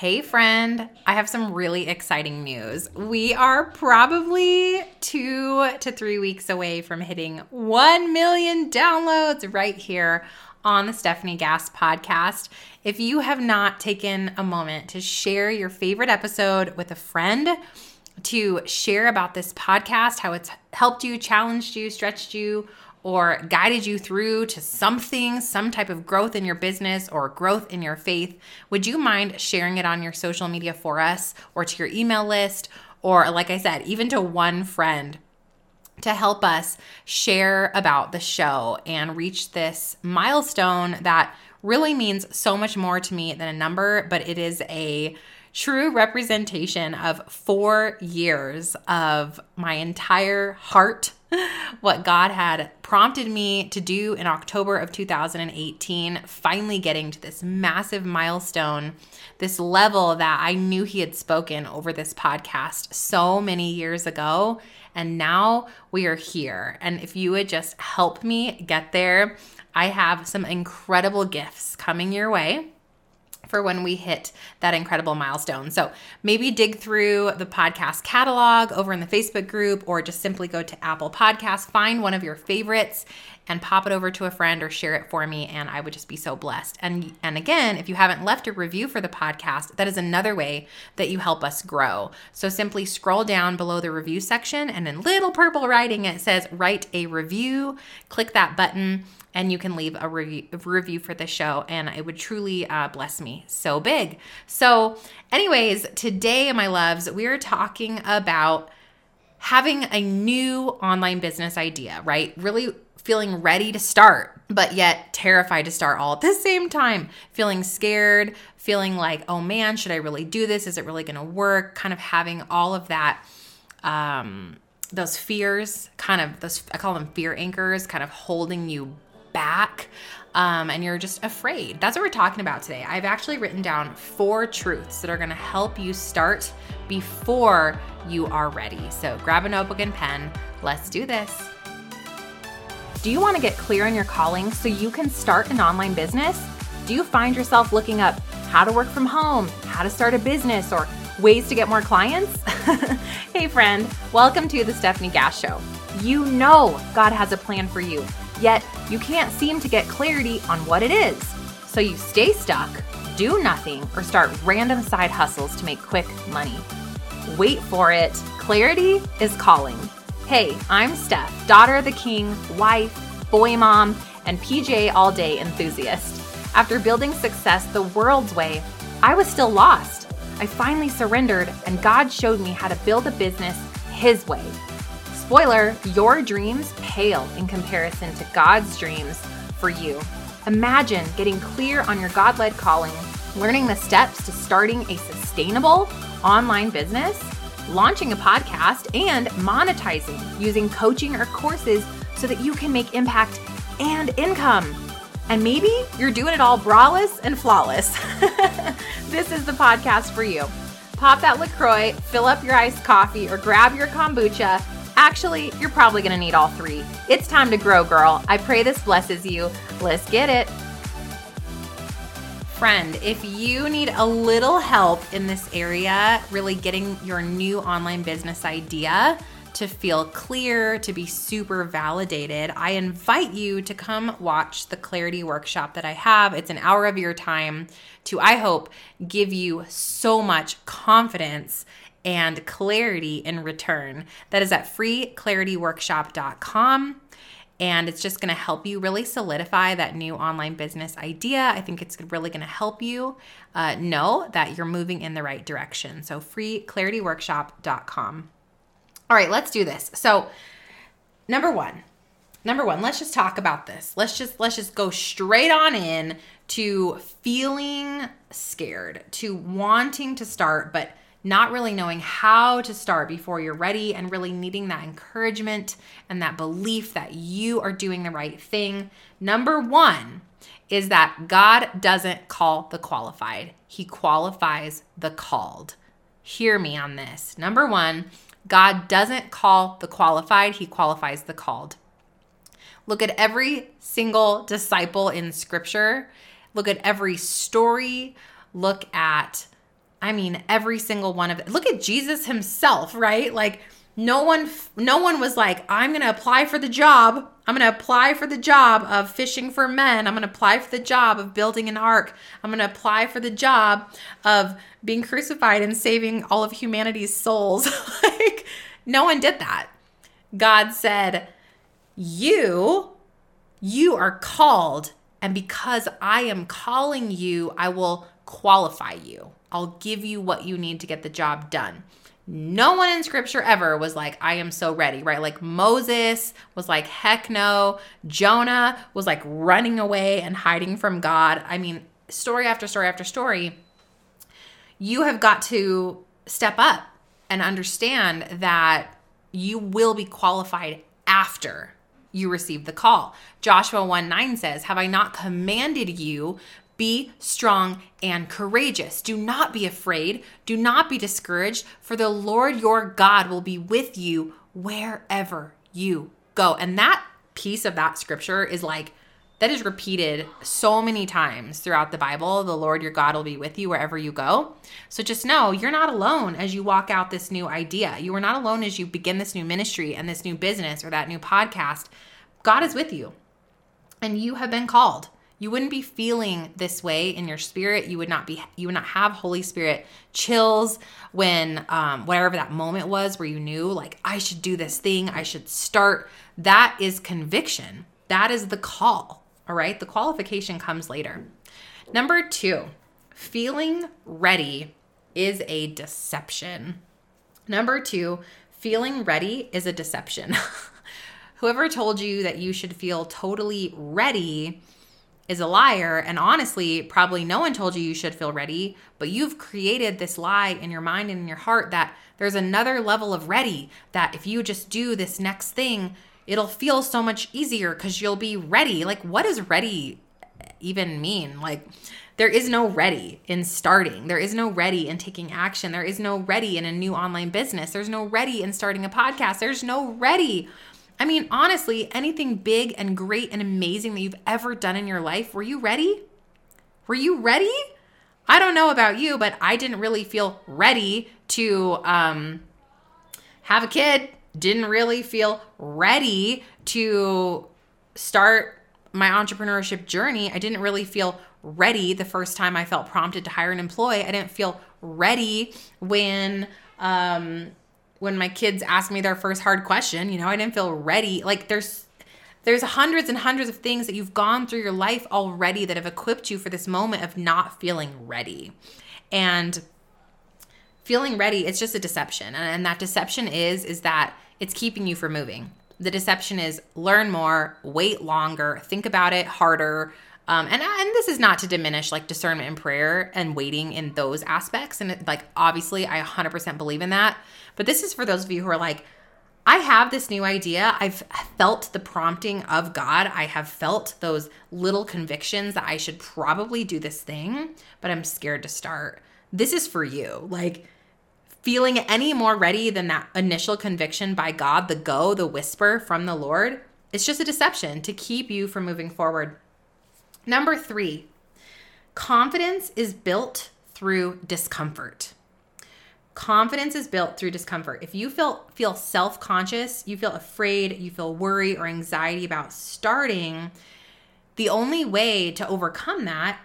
Hey, friend, I have some really exciting news. We are probably two to three weeks away from hitting 1 million downloads right here on the Stephanie Gass podcast. If you have not taken a moment to share your favorite episode with a friend, to share about this podcast, how it's helped you, challenged you, stretched you, or guided you through to something, some type of growth in your business or growth in your faith, would you mind sharing it on your social media for us or to your email list? Or, like I said, even to one friend to help us share about the show and reach this milestone that really means so much more to me than a number, but it is a true representation of four years of my entire heart what God had prompted me to do in October of 2018, finally getting to this massive milestone, this level that I knew He had spoken over this podcast so many years ago. And now we are here. And if you would just help me get there, I have some incredible gifts coming your way for when we hit that incredible milestone. So maybe dig through the podcast catalog over in the Facebook group or just simply go to Apple Podcasts, find one of your favorites and pop it over to a friend or share it for me and I would just be so blessed. And and again, if you haven't left a review for the podcast, that is another way that you help us grow. So simply scroll down below the review section and in little purple writing it says write a review. Click that button and you can leave a review, for the show and it would truly uh, bless me so big. So anyways today my loves we are talking about having a new online business idea right? Really feeling ready to start but yet terrified to start all at the same time. Feeling scared feeling like oh man should i really do this? Is it really going to work? Kind of having all of that um those fears kind of those i call them fear anchors kind of holding you back um, and you're just afraid. That's what we're talking about today. I've actually written down four truths that are to help you start before you are ready. So grab a notebook and pen. Let's do this. Do you want to get clear on your calling so you can start an online business? Do you find yourself looking up how to work from home, how to start a business, or ways to get more clients? hey, friend, welcome to the Stephanie Gass Show. You know God has a plan for you Yet, you can't seem to get clarity on what it is. So you stay stuck, do nothing, or start random side hustles to make quick money. Wait for it. Clarity is calling. Hey, I'm Steph, daughter of the king, wife, boy mom, and PJ all day enthusiast. After building success the world's way, I was still lost. I finally surrendered, and God showed me how to build a business His way Spoiler, your dreams pale in comparison to God's dreams for you. Imagine getting clear on your God led calling, learning the steps to starting a sustainable online business, launching a podcast, and monetizing using coaching or courses so that you can make impact and income. And maybe you're doing it all braless and flawless. this is the podcast for you. Pop that LaCroix, fill up your iced coffee, or grab your kombucha Actually, you're probably going to need all three. It's time to grow, girl. I pray this blesses you. Let's get it. Friend, if you need a little help in this area, really getting your new online business idea to feel clear, to be super validated, I invite you to come watch the clarity workshop that I have. It's an hour of your time to, I hope, give you so much confidence and clarity in return. That is at freeclarityworkshop.com. And it's just going to help you really solidify that new online business idea. I think it's really going to help you uh, know that you're moving in the right direction. So, freeclarityworkshop.com. All right, let's do this. So, number one, number one, let's just talk about this. Let's just let's just go straight on in to feeling scared, to wanting to start, but not really knowing how to start before you're ready and really needing that encouragement and that belief that you are doing the right thing. Number one is that God doesn't call the qualified, He qualifies the called. Hear me on this. Number one, God doesn't call the qualified, He qualifies the called. Look at every single disciple in Scripture, look at every story, look at I mean, every single one of it. Look at Jesus himself, right? Like no one no one was like, "I'm going to apply for the job. I'm going to apply for the job of fishing for men. I'm going to apply for the job of building an ark. I'm going to apply for the job of being crucified and saving all of humanity's souls." like no one did that. God said, "You you are called, and because I am calling you, I will qualify you. I'll give you what you need to get the job done. No one in scripture ever was like, I am so ready, right? Like Moses was like, heck no. Jonah was like running away and hiding from God. I mean, story after story after story. You have got to step up and understand that you will be qualified after you receive the call. Joshua 1 9 says, Have I not commanded you? Be strong and courageous. Do not be afraid. Do not be discouraged, for the Lord your God will be with you wherever you go. And that piece of that scripture is like, that is repeated so many times throughout the Bible. The Lord your God will be with you wherever you go. So just know you're not alone as you walk out this new idea. You are not alone as you begin this new ministry and this new business or that new podcast. God is with you, and you have been called you wouldn't be feeling this way in your spirit. You would not be you would not have holy spirit chills when um, whatever that moment was where you knew like i should do this thing i should start. That is conviction. That is the call all right? The qualification comes later. Number two feeling ready is a deception. Number two feeling ready is a deception. Whoever told you that you should feel totally ready is a liar. And honestly, probably no one told you you should feel ready, but you've created this lie in your mind and in your heart that there's another level of ready, that if you just do this next thing, it'll feel so much easier because you'll be ready. Like, what does ready even mean? Like, there is no ready in starting. There is no ready in taking action. There is no ready in a new online business. There's no ready in starting a podcast. There's no ready I mean, honestly, anything big and great and amazing that you've ever done in your life, were you ready? Were you ready? I don't know about you, but I didn't really feel ready to um, have a kid. Didn't really feel ready to start my entrepreneurship journey. I didn't really feel ready the first time I felt prompted to hire an employee. I didn't feel ready when um, when my kids asked me their first hard question, you know, I didn't feel ready. Like there's there's hundreds and hundreds of things that you've gone through your life already that have equipped you for this moment of not feeling ready. And feeling ready, it's just a deception. And that deception is is that it's keeping you from moving. The deception is learn more, wait longer, think about it harder, um, and and this is not to diminish like discernment and prayer and waiting in those aspects. And it, like obviously, I 100% believe in that. But this is for those of you who are like, I have this new idea. I've felt the prompting of God. I have felt those little convictions that I should probably do this thing, but I'm scared to start. This is for you. Like feeling any more ready than that initial conviction by God, the go, the whisper from the Lord, it's just a deception to keep you from moving forward. Number three, confidence is built through discomfort. Confidence is built through discomfort. If you feel feel self-conscious, you feel afraid, you feel worry or anxiety about starting, the only way to overcome that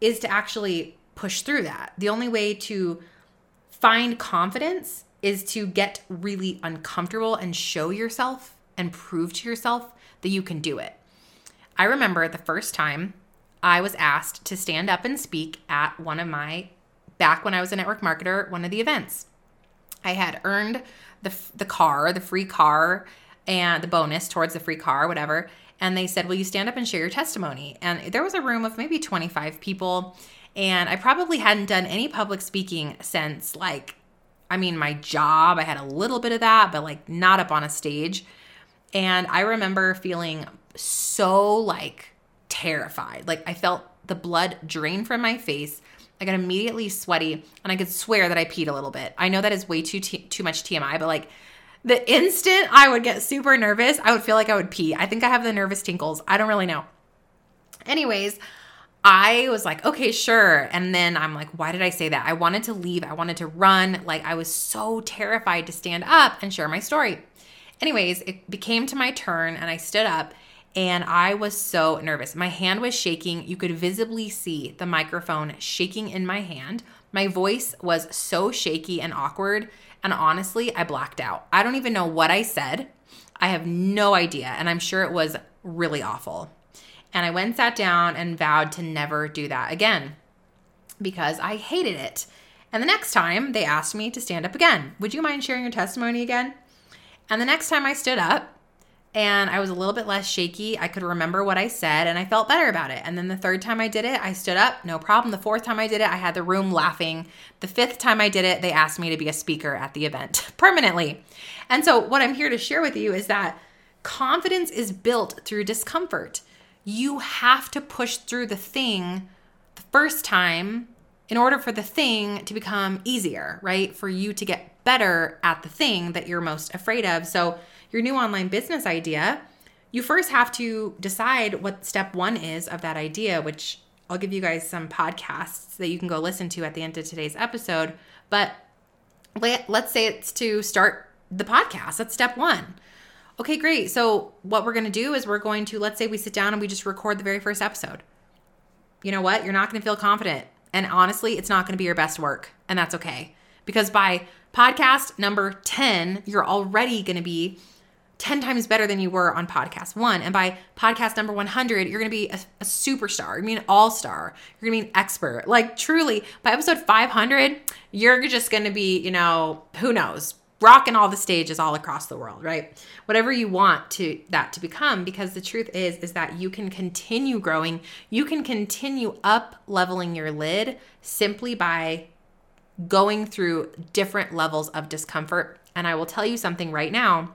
is to actually push through that. The only way to find confidence is to get really uncomfortable and show yourself and prove to yourself that you can do it. I remember the first time I was asked to stand up and speak at one of my, back when I was a network marketer, one of the events. I had earned the, the car, the free car, and the bonus towards the free car, whatever. And they said, Will you stand up and share your testimony? And there was a room of maybe 25 people. And I probably hadn't done any public speaking since, like, I mean, my job. I had a little bit of that, but like not up on a stage. And I remember feeling so like terrified. Like I felt the blood drain from my face. I got immediately sweaty and I could swear that I peed a little bit. I know that is way too t- too much TMI, but like the instant I would get super nervous, I would feel like I would pee. I think I have the nervous tinkles. I don't really know. Anyways, I was like, okay, sure. And then I'm like, why did I say that? I wanted to leave. I wanted to run. Like, I was so terrified to stand up and share my story. Anyways, it became to my turn and I stood up and I was so nervous. My hand was shaking. You could visibly see the microphone shaking in my hand. My voice was so shaky and awkward. And honestly, I blacked out. I don't even know what I said. I have no idea. And I'm sure it was really awful. And I went and sat down and vowed to never do that again because I hated it. And the next time they asked me to stand up again. Would you mind sharing your testimony again? And the next time I stood up, and I was a little bit less shaky. I could remember what I said and I felt better about it. And then the third time I did it, I stood up, no problem. The fourth time I did it, I had the room laughing. The fifth time I did it, they asked me to be a speaker at the event permanently. And so, what I'm here to share with you is that confidence is built through discomfort. You have to push through the thing the first time in order for the thing to become easier, right? For you to get better at the thing that you're most afraid of. So, your new online business idea, you first have to decide what step one is of that idea, which I'll give you guys some podcasts that you can go listen to at the end of today's episode. But let, let's say it's to start the podcast. That's step one. Okay, great. So, what we're going to do is we're going to, let's say we sit down and we just record the very first episode. You know what? You're not going to feel confident. And honestly, it's not going to be your best work. And that's okay. Because by podcast number 10, you're already going to be 10 times better than you were on podcast one. And by podcast number 100, you're going to be a, a superstar. You mean all star. You're going to be an expert. Like, truly, by episode 500, you're just going to be, you know, who knows, rocking all the stages all across the world, right? Whatever you want to that to become because the truth is is that you can continue growing. You can continue up leveling your lid simply by going through different levels of discomfort. And I will tell you something right now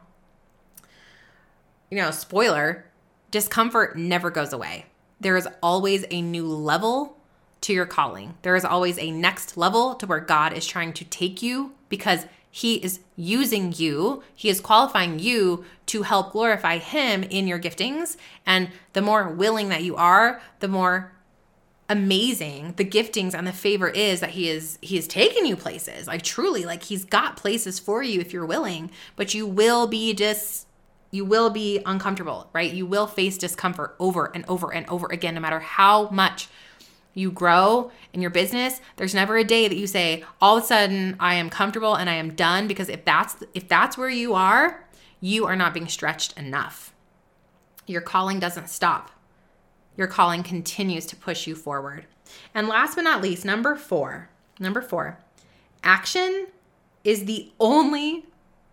you know, spoiler, discomfort never goes away. There is always a new level to your calling. There is always a next level to where God is trying to take you because he is using you, he is qualifying you to help glorify him in your giftings. And the more willing that you are, the more amazing the giftings and the favor is that he is he is taking you places like truly like he's got places for you if you're willing but you will be just you will be uncomfortable, right? You will face discomfort over and over and over again, no matter how much you grow in your business. There's never a day that you say, all of a sudden, I am comfortable and I am done. Because if that's if that's where you are, you are not being stretched enough. Your calling doesn't stop. Your calling continues to push you forward. And last but not least, number four, number four, action is the only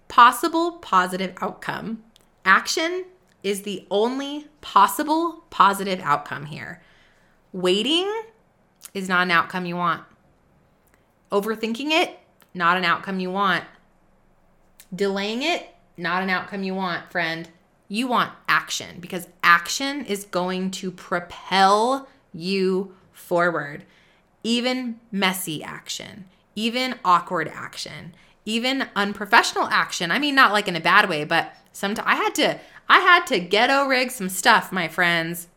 possible positive outcome Action is the only possible positive outcome here. Waiting is not an outcome you want. Overthinking it, not an outcome you want. Delaying it, not an outcome you want, friend. You want action because action is going to propel you forward. Even messy action, even awkward action, even unprofessional action. I mean, not like in a bad way, but sometimes I had to I had to ghetto rig some stuff, my friends.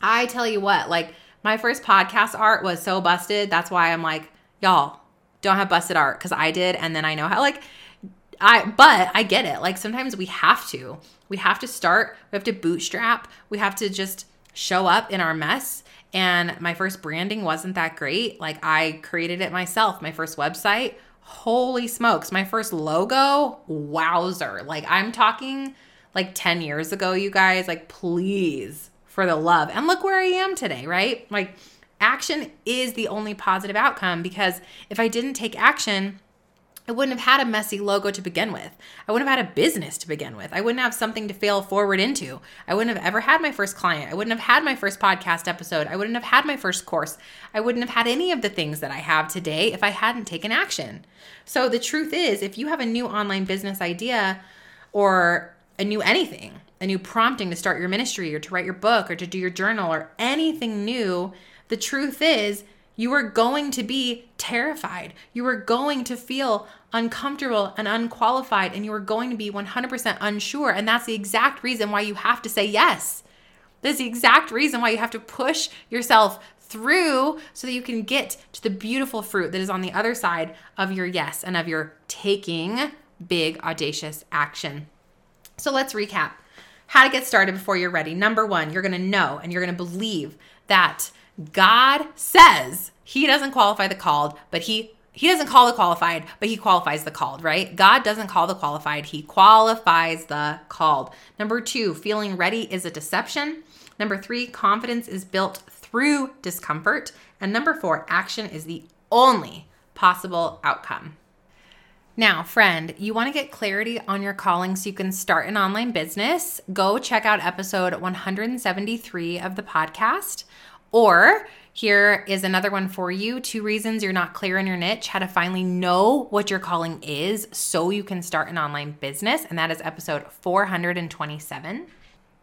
I tell you what, like my first podcast art was so busted. That's why I'm like, y'all don't have busted art because I did, and then I know how like I but I get it. Like sometimes we have to. We have to start, we have to bootstrap, we have to just show up in our mess. And my first branding wasn't that great. Like I created it myself. My first website holy smokes, my first logo, wowzer. Like I'm talking like 10 years ago, you guys, like please for the love. And look where I am today, right? Like action is the only positive outcome because if I didn't take action, I wouldn't have had a messy logo to begin with. I wouldn't have had a business to begin with. I wouldn't have something to fail forward into. I wouldn't have ever had my first client. I wouldn't have had my first podcast episode. I wouldn't have had my first course. I wouldn't have had any of the things that I have today if I hadn't taken action. So the truth is, if you have a new online business idea or a new anything, a new prompting to start your ministry or to write your book or to do your journal or anything new, the truth is, you are going to be terrified. You are going to feel uncomfortable and unqualified, and you are going to be 100% unsure. And that's the exact reason why you have to say yes. That's the exact reason why you have to push yourself through so that you can get to the beautiful fruit that is on the other side of your yes and of your taking big, audacious action. So let's recap how to get started before you're ready. Number one, you're gonna know and you're gonna believe that God says He doesn't qualify the called, but He he doesn't call the qualified, but he qualifies the called, right? God doesn't call the qualified, he qualifies the called. Number two, feeling ready is a deception. Number three, confidence is built through discomfort. And number four, action is the only possible outcome. Now, friend, you want to get clarity on your calling so you can start an online business? Go check out episode 173 of the podcast. Or here is another one for you two reasons you're not clear in your niche, how to finally know what your calling is so you can start an online business. And that is episode 427.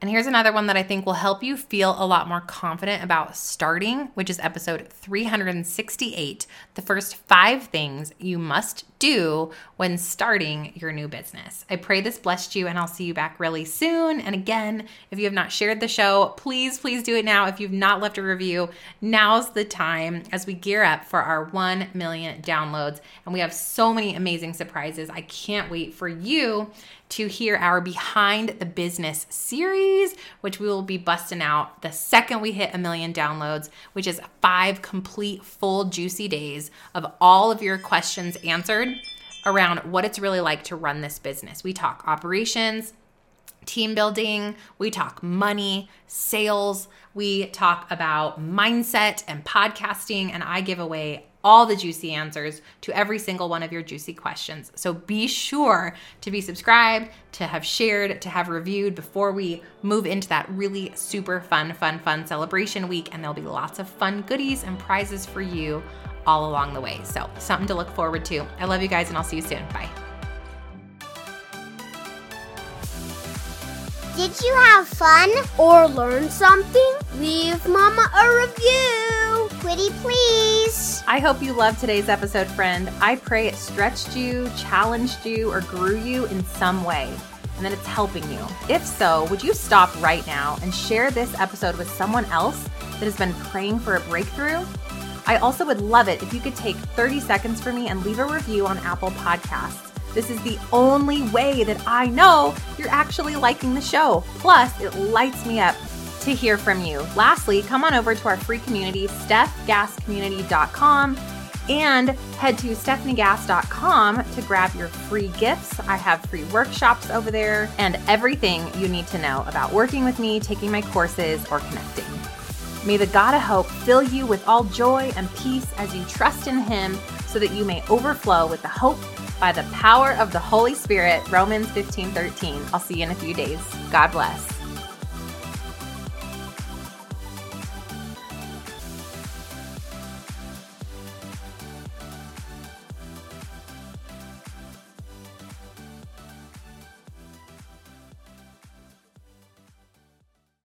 And here's another one that I think will help you feel a lot more confident about starting, which is episode 368 the first five things you must do when starting your new business. I pray this blessed you, and I'll see you back really soon. And again, if you have not shared the show, please, please do it now. If you've not left a review, now's the time as we gear up for our 1 million downloads. And we have so many amazing surprises. I can't wait for you to hear our Behind the Business series, which we will be busting out the second we hit a million downloads, which is five complete, full, juicy days of all of your questions answered around what it's really like to run this business. We talk operations, team building, we talk money, sales, we talk about mindset and podcasting, and I give away all the juicy answers to every single one of your juicy questions. So be sure to be subscribed, to have shared, to have reviewed before we move into that really super fun, fun, fun celebration week. And there'll be lots of fun goodies and prizes for you all along the way. So, something to look forward to. I love you guys, and I'll see you soon. Bye. Did you have fun or learn something? Leave Mama a review. Pretty please. I hope you loved today's episode, friend. I pray it stretched you, challenged you, or grew you in some way, and that it's helping you. If so, would you stop right now and share this episode with someone else that has been praying for a breakthrough? I also would love it if you could take 30 seconds for me and leave a review on Apple Podcasts. This is the only way that I know you're actually liking the show. Plus, it lights me up to hear from you. Lastly, come on over to our free community, stephgasscommunity.com, and head to stephaniegass.com to grab your free gifts. I have free workshops over there and everything you need to know about working with me, taking my courses, or connecting. May the God of hope fill you with all joy and peace as you trust in him so that you may overflow with the hope by the power of the Holy Spirit. Romans 15 13. I'll see you in a few days. God bless.